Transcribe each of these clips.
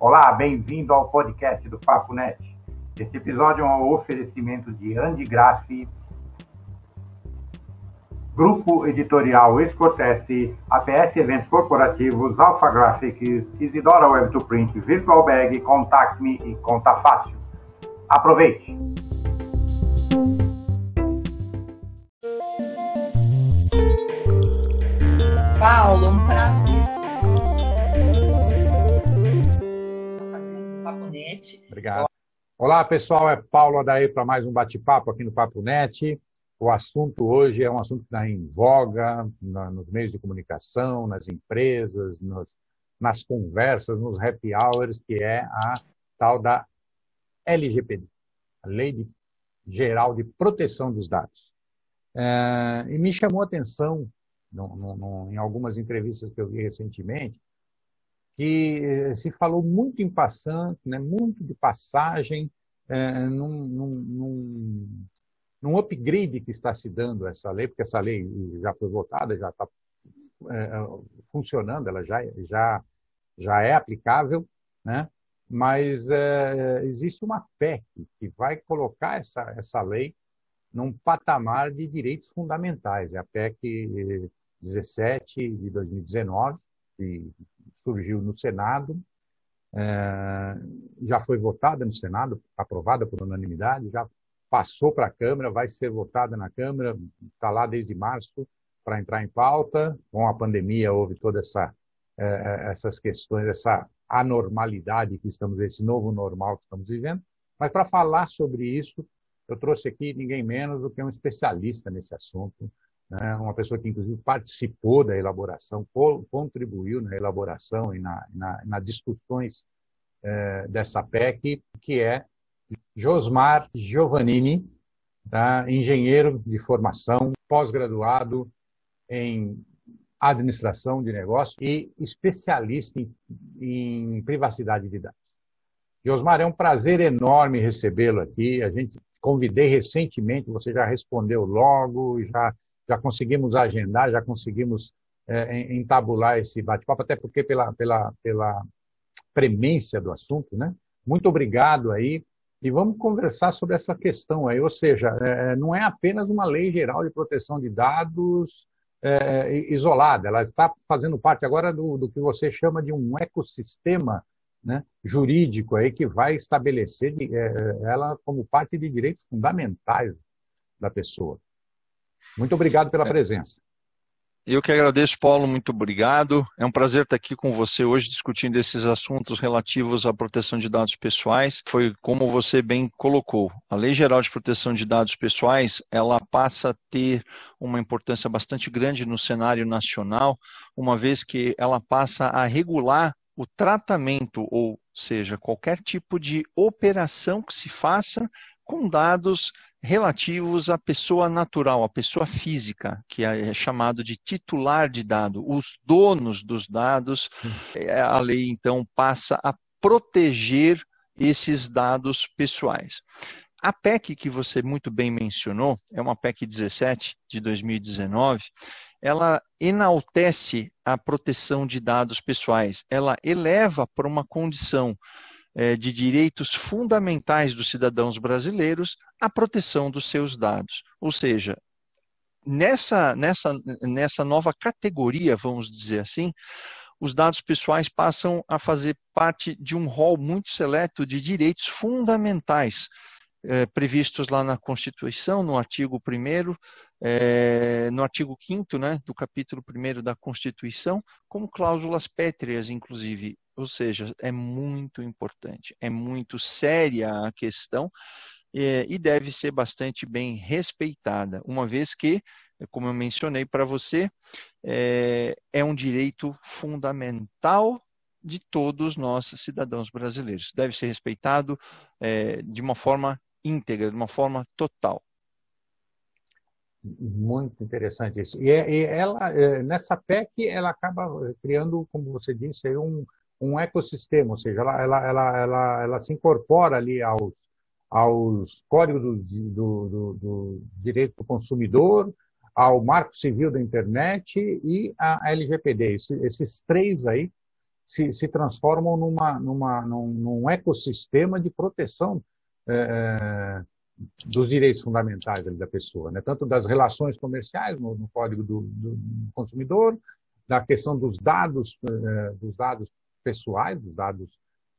Olá, bem-vindo ao podcast do Papo Net. Esse episódio é um oferecimento de Andy Graff, Grupo Editorial Escortece, APS Eventos Corporativos, Alpha Graphics, Isidora Web to Print, Virtual Bag, Contact Me e Conta Fácil. Aproveite! Obrigado. Olá, pessoal. É Paulo Adair para mais um bate-papo aqui no Papo Net. O assunto hoje é um assunto que está em voga na, nos meios de comunicação, nas empresas, nos, nas conversas, nos happy hours, que é a tal da LGPD, a Lei de, Geral de Proteção dos Dados. É, e me chamou a atenção no, no, no, em algumas entrevistas que eu vi recentemente, que eh, se falou muito em passante, né, muito de passagem, é, num, num, num, upgrade que está se dando essa lei, porque essa lei já foi votada, já está é, funcionando, ela já, já, já é aplicável, né? mas é, existe uma PEC que vai colocar essa, essa lei num patamar de direitos fundamentais. É a PEC 17 de 2019, que surgiu no Senado, é, já foi votada no Senado, aprovada por unanimidade, já passou para a Câmara, vai ser votada na Câmara, está lá desde março para entrar em pauta. Com a pandemia houve toda essa é, essas questões, essa anormalidade que estamos, esse novo normal que estamos vivendo. Mas para falar sobre isso, eu trouxe aqui ninguém menos do que um especialista nesse assunto, né, uma pessoa que inclusive participou da elaboração, contribuiu na elaboração e na, na, na discussões é, dessa PEC, que é Josmar Giovannini, tá, engenheiro de formação, pós-graduado em administração de negócios e especialista em, em privacidade de dados. Josmar, é um prazer enorme recebê-lo aqui. A gente convidei recentemente, você já respondeu logo, já já conseguimos agendar, já conseguimos é, entabular esse bate-papo, até porque pela, pela, pela premência do assunto, né? Muito obrigado aí. E vamos conversar sobre essa questão aí, ou seja, é, não é apenas uma lei geral de proteção de dados é, isolada, ela está fazendo parte agora do, do que você chama de um ecossistema né, jurídico aí que vai estabelecer é, ela como parte de direitos fundamentais da pessoa. Muito obrigado pela é. presença. Eu que agradeço, Paulo, muito obrigado. É um prazer estar aqui com você hoje discutindo esses assuntos relativos à proteção de dados pessoais. Foi como você bem colocou. A Lei Geral de Proteção de Dados Pessoais, ela passa a ter uma importância bastante grande no cenário nacional, uma vez que ela passa a regular o tratamento, ou seja, qualquer tipo de operação que se faça com dados relativos à pessoa natural, à pessoa física, que é chamado de titular de dado, os donos dos dados. É, a lei, então, passa a proteger esses dados pessoais. A PEC que você muito bem mencionou, é uma PEC 17 de 2019, ela enaltece a proteção de dados pessoais, ela eleva para uma condição é, de direitos fundamentais dos cidadãos brasileiros a proteção dos seus dados. Ou seja, nessa, nessa, nessa nova categoria, vamos dizer assim, os dados pessoais passam a fazer parte de um rol muito seleto de direitos fundamentais é, previstos lá na Constituição, no artigo 1 é, no artigo 5 né, do capítulo 1 da Constituição, como cláusulas pétreas, inclusive. Ou seja, é muito importante, é muito séria a questão é, e deve ser bastante bem respeitada, uma vez que, como eu mencionei para você, é, é um direito fundamental de todos nós cidadãos brasileiros. Deve ser respeitado é, de uma forma íntegra, de uma forma total. Muito interessante isso. E, e ela, é, nessa PEC, ela acaba criando, como você disse, um, um ecossistema, ou seja, ela, ela, ela, ela, ela se incorpora ali aos, aos códigos do, do, do, do direito do consumidor, ao Marco Civil da Internet e a LGPD. Esses, três aí se, se transformam numa, numa, num, num ecossistema de proteção é, dos direitos fundamentais da pessoa, né? tanto das relações comerciais no, no Código do, do, Consumidor, da questão dos dados, é, dos dados pessoais, dos dados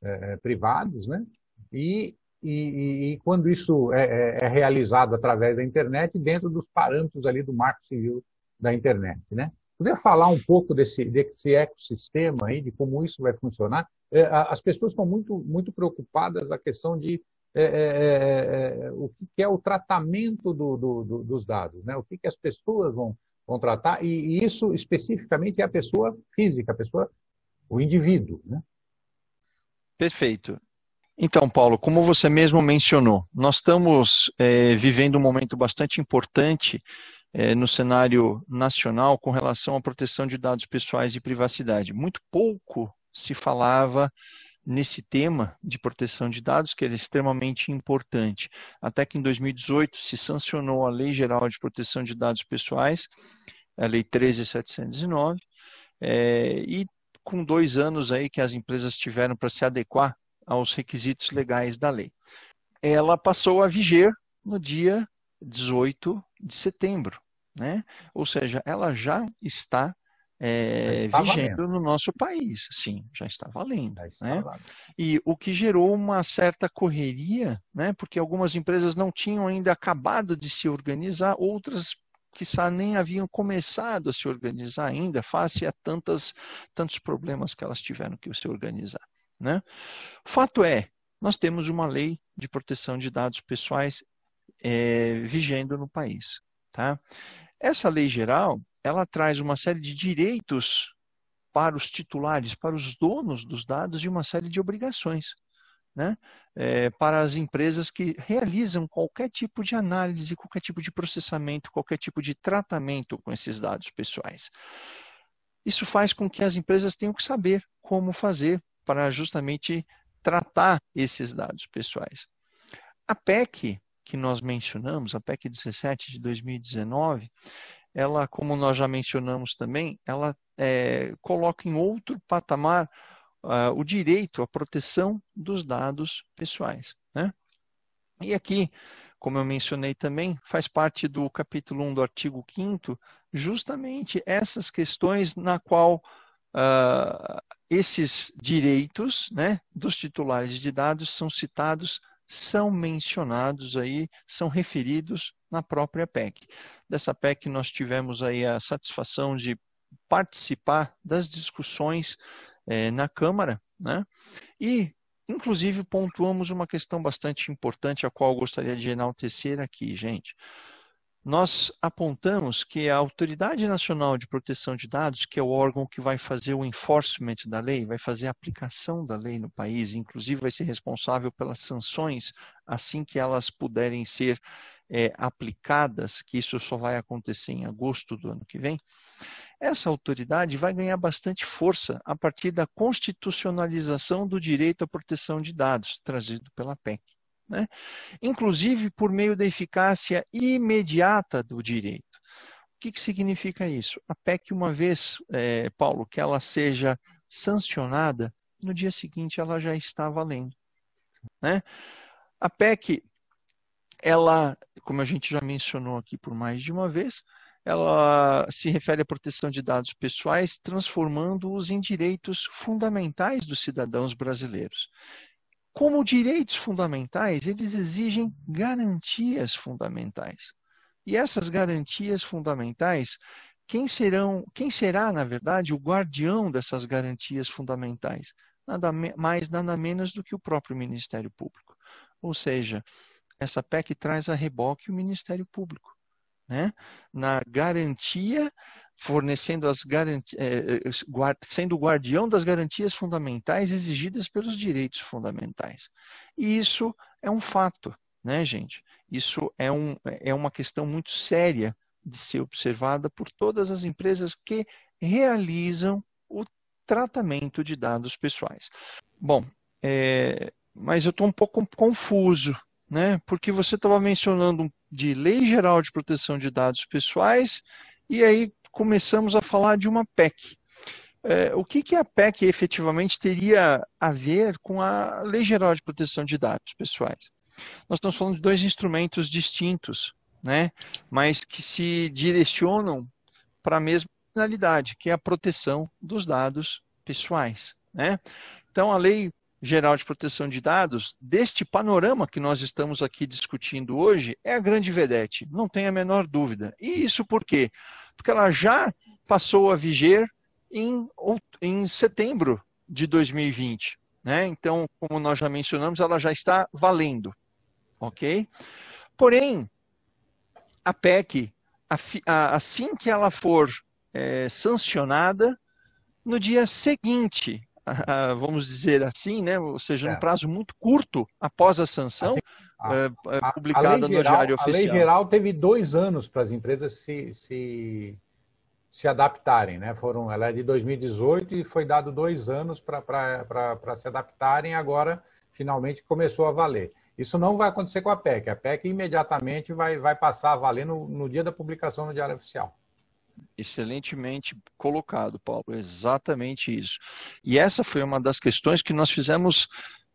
é, privados, né? E, e, e, quando isso é, é, é, realizado através da internet, dentro dos parâmetros ali do Marco Civil da internet, né? Poderia falar um pouco desse, desse ecossistema aí, de como isso vai funcionar? É, as pessoas estão muito, muito preocupadas a questão de é, o que é o tratamento do, do, do, dos dados, né? o que, que as pessoas vão, tratar, e, isso especificamente é a pessoa física, a pessoa, o indivíduo. Né? Perfeito. Então, Paulo, como você mesmo mencionou, nós estamos é, vivendo um momento bastante importante é, no cenário nacional com relação à proteção de dados pessoais e privacidade. Muito pouco se falava nesse tema de proteção de dados, que é extremamente importante. Até que em 2018 se sancionou a Lei Geral de Proteção de Dados Pessoais, a Lei 13709, é, e com dois anos aí que as empresas tiveram para se adequar aos requisitos legais da lei. Ela passou a viger no dia 18 de setembro. Né? Ou seja, ela já está, é, já vigendo valendo. no nosso país. Sim, já está valendo. Já está né? E o que gerou uma certa correria, né? porque algumas empresas não tinham ainda acabado de se organizar, outras quiçá nem haviam começado a se organizar ainda, face a tantas, tantos problemas que elas tiveram que se organizar. Né? Fato é, nós temos uma lei de proteção de dados pessoais é, vigendo no país. Tá? Essa lei geral, ela traz uma série de direitos para os titulares, para os donos dos dados e uma série de obrigações. Né? É, para as empresas que realizam qualquer tipo de análise, qualquer tipo de processamento, qualquer tipo de tratamento com esses dados pessoais. Isso faz com que as empresas tenham que saber como fazer para justamente tratar esses dados pessoais. A PEC, que nós mencionamos, a PEC 17 de 2019, ela, como nós já mencionamos também, ela é, coloca em outro patamar uh, o direito à proteção dos dados pessoais. Né? E aqui, como eu mencionei também, faz parte do capítulo 1 do artigo 5 justamente essas questões na qual uh, esses direitos né, dos titulares de dados são citados são mencionados aí, são referidos na própria PEC. Dessa PEC nós tivemos aí a satisfação de participar das discussões é, na Câmara, né? E inclusive pontuamos uma questão bastante importante a qual gostaria de enaltecer aqui, gente nós apontamos que a Autoridade Nacional de Proteção de Dados, que é o órgão que vai fazer o enforcement da lei, vai fazer a aplicação da lei no país, inclusive vai ser responsável pelas sanções assim que elas puderem ser é, aplicadas, que isso só vai acontecer em agosto do ano que vem, essa autoridade vai ganhar bastante força a partir da constitucionalização do direito à proteção de dados, trazido pela PEC né? inclusive por meio da eficácia imediata do direito. O que, que significa isso? A PEC, uma vez, é, Paulo, que ela seja sancionada, no dia seguinte ela já está valendo. Né? A PEC, ela, como a gente já mencionou aqui por mais de uma vez, ela se refere à proteção de dados pessoais, transformando-os em direitos fundamentais dos cidadãos brasileiros. Como direitos fundamentais, eles exigem garantias fundamentais. E essas garantias fundamentais, quem serão, quem será, na verdade, o guardião dessas garantias fundamentais? Nada mais, nada menos do que o próprio Ministério Público. Ou seja, essa PEC traz a reboque o Ministério Público, né? na garantia fornecendo as garantias, eh, eh, sendo guardião das garantias fundamentais exigidas pelos direitos fundamentais. E isso é um fato, né, gente? Isso é, um, é uma questão muito séria de ser observada por todas as empresas que realizam o tratamento de dados pessoais. Bom, é, mas eu estou um pouco confuso, né? Porque você estava mencionando de Lei Geral de Proteção de Dados Pessoais e aí começamos a falar de uma PEC. é, o que, que a PEC efetivamente teria a ver com a Lei Geral de Proteção de Dados Pessoais? Nós estamos falando de dois instrumentos distintos, né? mas que se direcionam para a mesma finalidade, que é a proteção dos dados pessoais. Né? Então, a Lei Geral de Proteção de Dados, deste panorama que nós estamos aqui discutindo hoje, é a grande vedete, não tem a menor dúvida. E isso por quê? Porque ela já passou a viger em, em setembro de 2020. Né? Então, como nós já mencionamos, ela já está valendo. Ok? Porém, a PEC, assim que ela for é, sancionada, no dia seguinte vamos dizer assim, né? ou seja, num é. prazo muito curto após a sanção, assim, a, a, publicada a no Diário Oficial. A lei geral teve dois anos para as empresas se, se, se adaptarem. Né? Foram, ela é de 2018 e foi dado dois anos para se adaptarem, agora finalmente começou a valer. Isso não vai acontecer com a PEC. A PEC imediatamente vai, vai passar a valer no, no dia da publicação no Diário Oficial. Excelentemente colocado, Paulo. Exatamente isso. E essa foi uma das questões que nós fizemos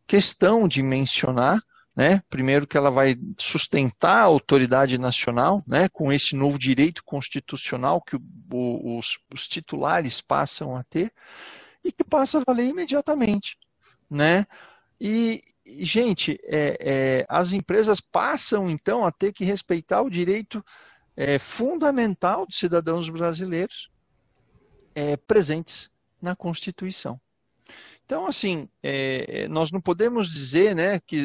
questão de mencionar. Né? Primeiro que ela vai sustentar a autoridade nacional, né? com esse novo direito constitucional que o, os, os, titulares passam a ter e que passa a valer imediatamente, né? E, gente, é, é, as empresas passam então a ter que respeitar o direito é, fundamental dos cidadãos brasileiros é, presentes na Constituição. Então, assim, é, nós não podemos dizer né, que,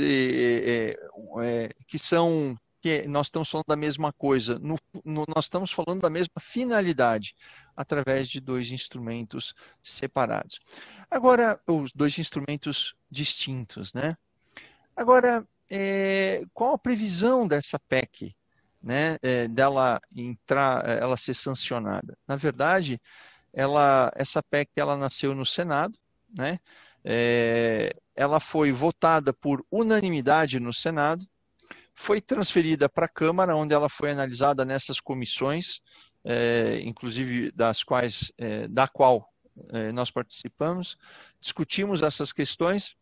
é, é, que são que nós estamos falando da mesma coisa, no, no, nós estamos falando da mesma finalidade, através de dois instrumentos separados. Agora, os dois instrumentos distintos, né? Agora, é, qual a previsão dessa PEC? Né, é, dela entrar, é, ela ser sancionada. Na verdade, ela, essa PEC ela nasceu no Senado, né, é, ela foi votada por unanimidade no Senado, foi transferida para a Câmara, onde ela foi analisada nessas comissões, é, inclusive das quais, é, da qual é, nós participamos, discutimos essas questões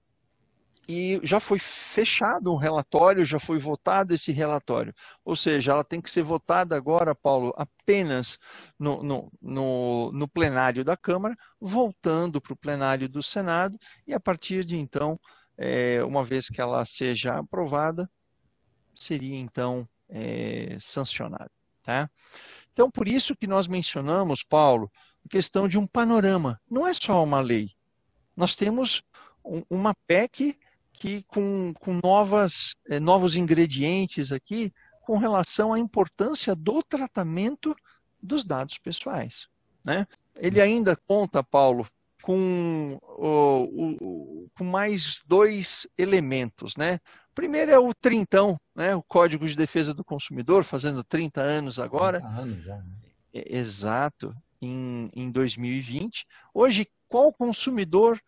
e já foi fechado um relatório, já foi votado esse relatório. Ou seja, ela tem que ser votada agora, Paulo, apenas no, no, no, no plenário da Câmara, voltando para o plenário do Senado, e a partir de então, é, uma vez que ela seja aprovada, seria então é, sancionada. Tá? Então, por isso que nós mencionamos, Paulo, a questão de um panorama. Não é só uma lei. Nós temos um, uma PEC aqui com, com novas, eh, novos ingredientes aqui com relação à importância do tratamento dos dados pessoais. Né? Ele ainda conta, Paulo, com, o, o, com mais dois elementos. Né? Primeiro é o trintão, né? o Código de Defesa do Consumidor, fazendo 30 anos agora. 30 anos já. Né? Exato, em, em 2020. Hoje, qual consumidor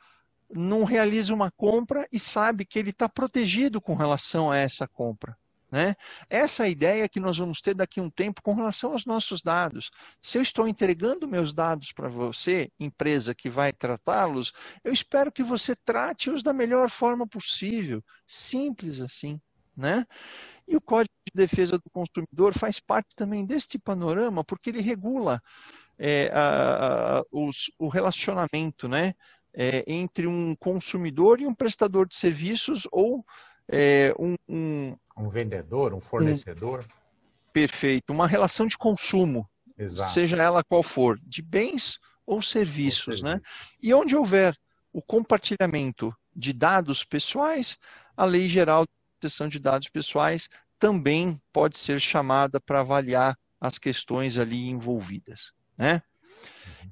não realiza uma compra e sabe que ele está protegido com relação a essa compra. Né? Essa é a ideia que nós vamos ter daqui a um tempo com relação aos nossos dados. Se eu estou entregando meus dados para você, empresa que vai tratá-los, eu espero que você trate-os da melhor forma possível. Simples assim. Né? E o Código de Defesa do Consumidor faz parte também deste panorama, porque ele regula é, a, a, os, o relacionamento né, é, entre um consumidor e um prestador de serviços ou é, um, um, um, vendedor, um fornecedor. Um, perfeito, uma relação de consumo, Exato. seja ela qual for, de bens ou serviços, ou né? E onde houver o compartilhamento de dados pessoais, a Lei Geral de Proteção de Dados Pessoais também pode ser chamada para avaliar as questões ali envolvidas, né?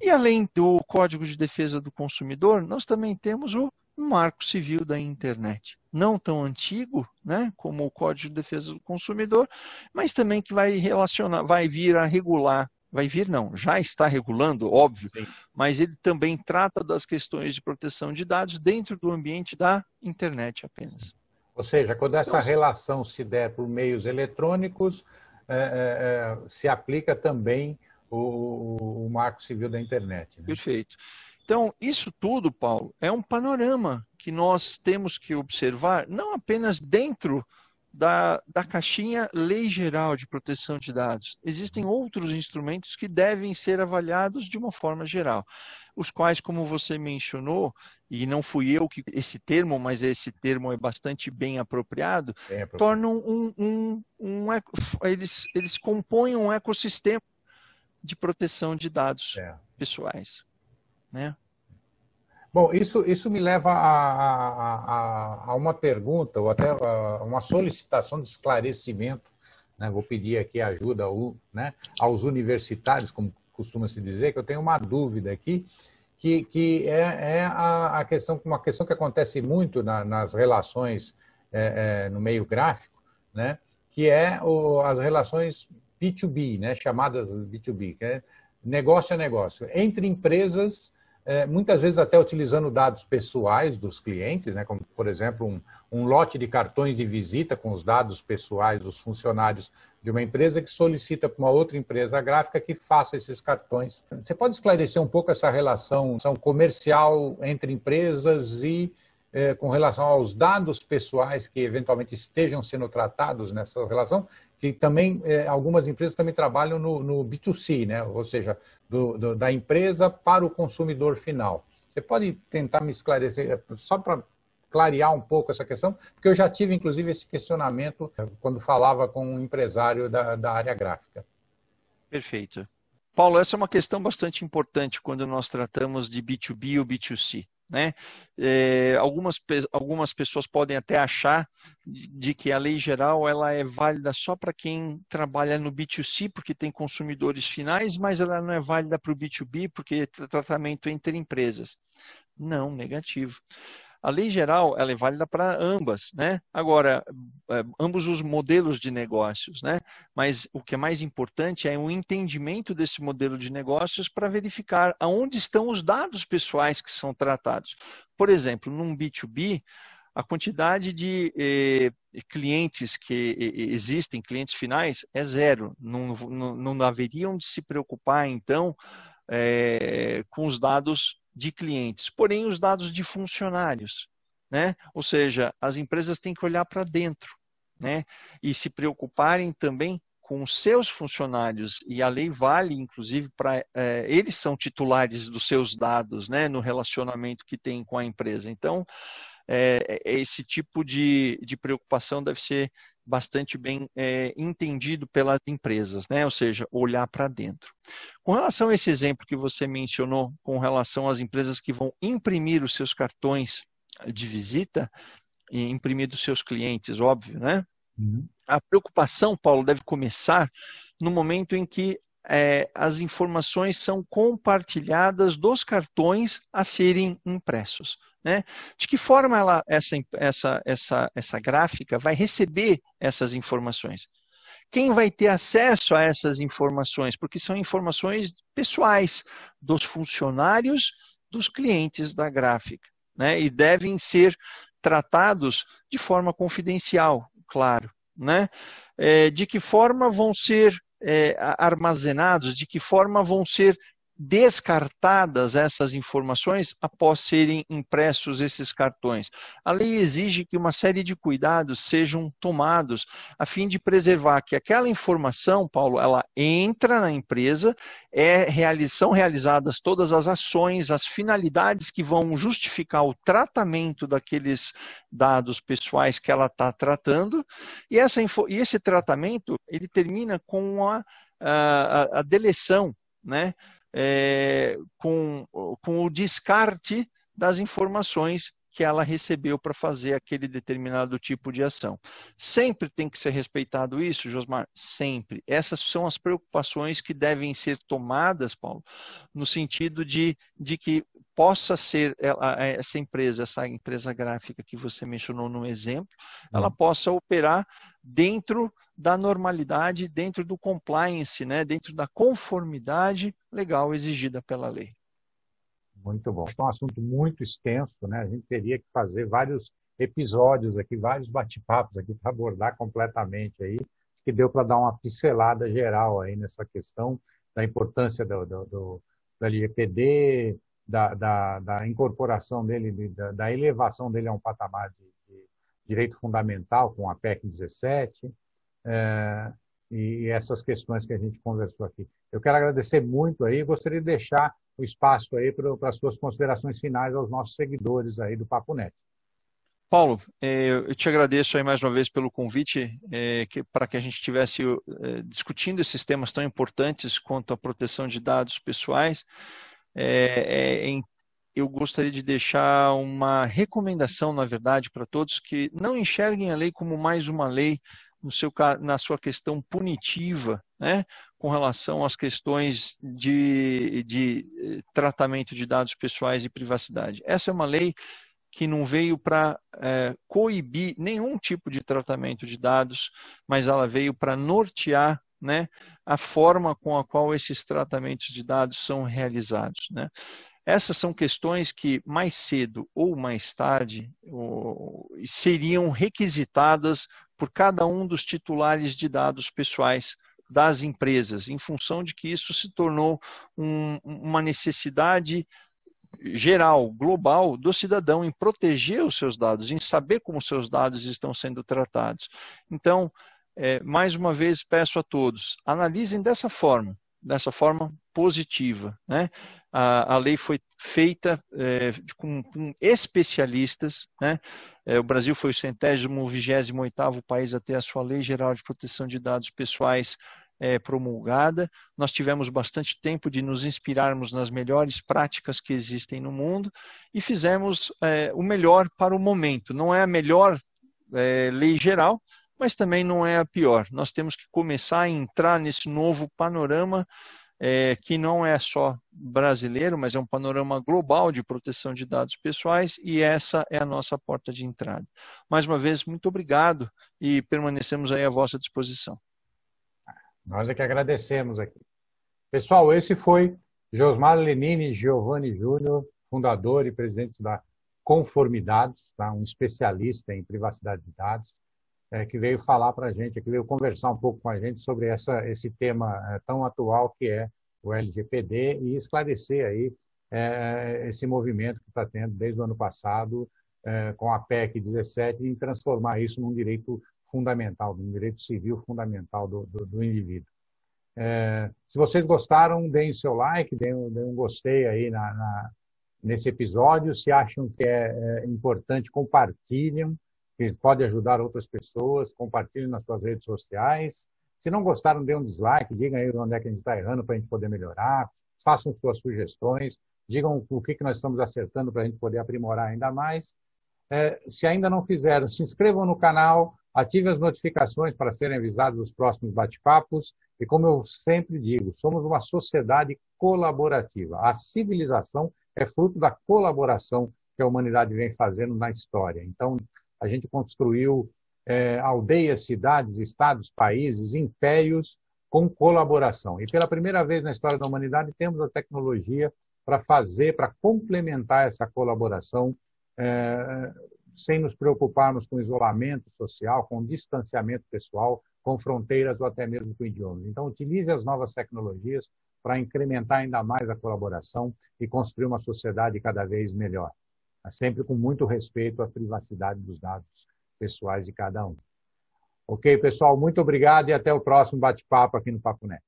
E além do Código de Defesa do Consumidor, nós também temos o Marco Civil da Internet. Não tão antigo, né, como o Código de Defesa do Consumidor, mas também que vai relacionar, vai vir a regular, vai vir não, já está regulando, óbvio, Sim. mas ele também trata das questões de proteção de dados dentro do ambiente da internet apenas. Ou seja, quando essa então, relação se der por meios eletrônicos, é, é, se aplica também o, o marco civil da internet. Né? Perfeito. Então, isso tudo, Paulo, é um panorama que nós temos que observar, não apenas dentro da, da caixinha Lei Geral de Proteção de Dados. Existem outros instrumentos que devem ser avaliados de uma forma geral, os quais, como você mencionou, e não fui eu que esse termo, mas esse termo é bastante bem apropriado, bem apropriado. tornam um, um, um, eles, eles compõem um ecossistema de proteção de dados é. pessoais. Né? Bom, isso, isso me leva a, a, a, uma pergunta, ou até uma solicitação de esclarecimento. Né? Vou pedir aqui ajuda né, aos universitários, como costuma se dizer, que eu tenho uma dúvida aqui, que, que é, é a, a, questão, uma questão que acontece muito na, nas relações é, é, no meio gráfico, né? que é o, as relações B2B, né? chamadas B2B, que é negócio a negócio, entre empresas é, muitas vezes até utilizando dados pessoais dos clientes, né, como, por exemplo, um, um, lote de cartões de visita com os dados pessoais dos funcionários de uma empresa que solicita para uma outra empresa gráfica que faça esses cartões. Você pode esclarecer um pouco essa relação comercial entre empresas e é, com relação aos dados pessoais que eventualmente estejam sendo tratados nessa relação, que também é, algumas empresas também trabalham no, no B2C, né? ou seja, do, do, da empresa para o consumidor final. Você pode tentar me esclarecer, é, só para clarear um pouco essa questão, porque eu já tive, inclusive, esse questionamento é, quando falava com um empresário da, da área gráfica. Perfeito. Paulo, essa é uma questão bastante importante quando nós tratamos de B2B ou B2C. Né? É, algumas, algumas pessoas podem até achar de, de, que a lei geral ela é válida só para quem trabalha no B2C, porque tem consumidores finais, mas ela não é válida para o B2B, porque é tratamento entre empresas. Não, negativo. A lei geral ela é válida para ambas, né? Agora, é, ambos os modelos de negócios, né? Mas o que é mais importante é o entendimento desse modelo de negócios para verificar aonde estão os dados pessoais que são tratados. Por exemplo, num B2B, a quantidade de eh, clientes que eh, existem, clientes finais, é zero. Não, não, não haveriam de se preocupar, então, eh, com os dados de clientes, porém os dados de funcionários, né? Ou seja, as empresas têm que olhar para dentro, né? E se preocuparem também com os seus funcionários e a lei vale, inclusive, para é, eles são titulares dos seus dados, né? No relacionamento que tem com a empresa. Então, é, esse tipo de, de preocupação deve ser bastante bem é, entendido pelas empresas, né? ou seja, olhar para dentro. Com relação a esse exemplo que você mencionou, com relação às empresas que vão imprimir os seus cartões de visita e imprimir dos seus clientes, óbvio, né? Uhum. A preocupação, Paulo, deve começar no momento em que é, as informações são compartilhadas dos cartões a serem impressos. Né? De que forma ela, essa, essa, essa, essa gráfica vai receber essas informações? Quem vai ter acesso a essas informações? Porque são informações pessoais dos funcionários dos clientes da gráfica. Né? E devem ser tratados de forma confidencial, claro. Né? É, de que forma vão ser é, armazenados, de que forma vão ser descartadas essas informações após serem impressos esses cartões. A lei exige que uma série de cuidados sejam tomados a fim de preservar que aquela informação, Paulo, ela entra na empresa, é, são realizadas todas as ações, as finalidades que vão justificar o tratamento daqueles dados pessoais que ela está tratando, e, essa, e esse tratamento ele termina com a, a, a deleção né, é, com, com o descarte das informações que ela recebeu para fazer aquele determinado tipo de ação. Sempre tem que ser respeitado isso, Josmar? Sempre. Essas são as preocupações que devem ser tomadas, Paulo, no sentido de, de que possa ser essa empresa, essa empresa gráfica que você mencionou no exemplo, ela hum. possa operar dentro da normalidade, dentro do compliance, né, dentro da conformidade legal exigida pela lei. Muito bom. É um assunto muito extenso, né? A gente teria que fazer vários episódios aqui, vários bate-papos aqui para abordar completamente aí. Acho que deu para dar uma pincelada geral aí nessa questão da importância do, do, do, do LGPD, da, da, da incorporação dele, da, da, elevação dele a um patamar de, de direito fundamental com a PEC 17 é, e essas questões que a gente conversou aqui. Eu quero agradecer muito aí, gostaria de deixar o espaço aí para, para as suas considerações finais aos nossos seguidores aí do Papo Net. Paulo, é, eu te agradeço aí mais uma vez pelo convite é, para que a gente estivesse é, discutindo esses temas tão importantes quanto a proteção de dados pessoais. Eu gostaria de deixar uma recomendação, na verdade, para todos que não enxerguem a lei como mais uma lei no seu, na sua questão punitiva, né, com relação às questões de, de tratamento de dados pessoais e privacidade. Essa é uma lei que não veio para é, coibir nenhum tipo de tratamento de dados, mas ela veio para nortear né, a forma com a qual esses tratamentos de dados são realizados. Né. Essas são questões que mais cedo ou mais tarde seriam requisitadas por cada um dos titulares de dados pessoais das empresas, em função de que isso se tornou um, uma necessidade geral, global, do cidadão em proteger os seus dados, em saber como os seus dados estão sendo tratados. Então, é, mais uma vez, peço a todos, analisem dessa forma, dessa forma positiva. Né? A, a lei foi feita é, com, com, especialistas. Né? É, o Brasil foi o centésimo, vigésimo oitavo país a ter a sua lei geral de proteção de dados pessoais é, promulgada. Nós tivemos bastante tempo de nos inspirarmos nas melhores práticas que existem no mundo e fizemos é, o melhor para o momento. Não é a melhor é, lei geral, mas também não é a pior. Nós temos que começar a entrar nesse novo panorama. É, que não é só brasileiro, mas é um panorama global de proteção de dados pessoais e essa é a nossa porta de entrada. Mais uma vez, muito obrigado e permanecemos aí à vossa disposição. Nós é que agradecemos aqui. Pessoal, esse foi Josmar Lenini Giovanni Júnior, fundador e presidente da Conformidades, tá? um especialista em privacidade de dados, é, que veio falar para a gente, que veio conversar um pouco com a gente sobre essa, esse tema é, tão atual que é o LGPD e esclarecer aí é, esse movimento que está tendo desde o ano passado é, com a PEC 17 em transformar isso num direito fundamental, um direito civil fundamental do, do, do indivíduo. É, se vocês gostaram, deem seu like, deem, deem um gostei aí na, na, nesse episódio. Se acham que é, é importante, compartilhem, que pode ajudar outras pessoas, compartilhem nas suas redes sociais. Se não gostaram, deem um dislike, digam aí onde é que a gente está errando para a gente poder melhorar, façam suas sugestões, digam o que, que nós estamos acertando para a gente poder aprimorar ainda mais. É, se ainda não fizeram, se inscrevam no canal, ative as notificações para serem avisados dos próximos bate-papos. E como eu sempre digo, somos uma sociedade colaborativa. A civilização é fruto da colaboração que a humanidade vem fazendo na história. Então, a gente construiu é, aldeias, cidades, estados, países, impérios com colaboração. E pela primeira vez na história da humanidade, temos a tecnologia para fazer, para complementar essa colaboração é, sem nos preocuparmos com isolamento social, com distanciamento pessoal, com fronteiras ou até mesmo com idiomas. Então, utilize as novas tecnologias para incrementar ainda mais a colaboração e construir uma sociedade cada vez melhor, sempre com muito respeito à privacidade dos dados pessoais de cada um. Ok, pessoal, muito obrigado e até o próximo bate-papo aqui no Papo Net.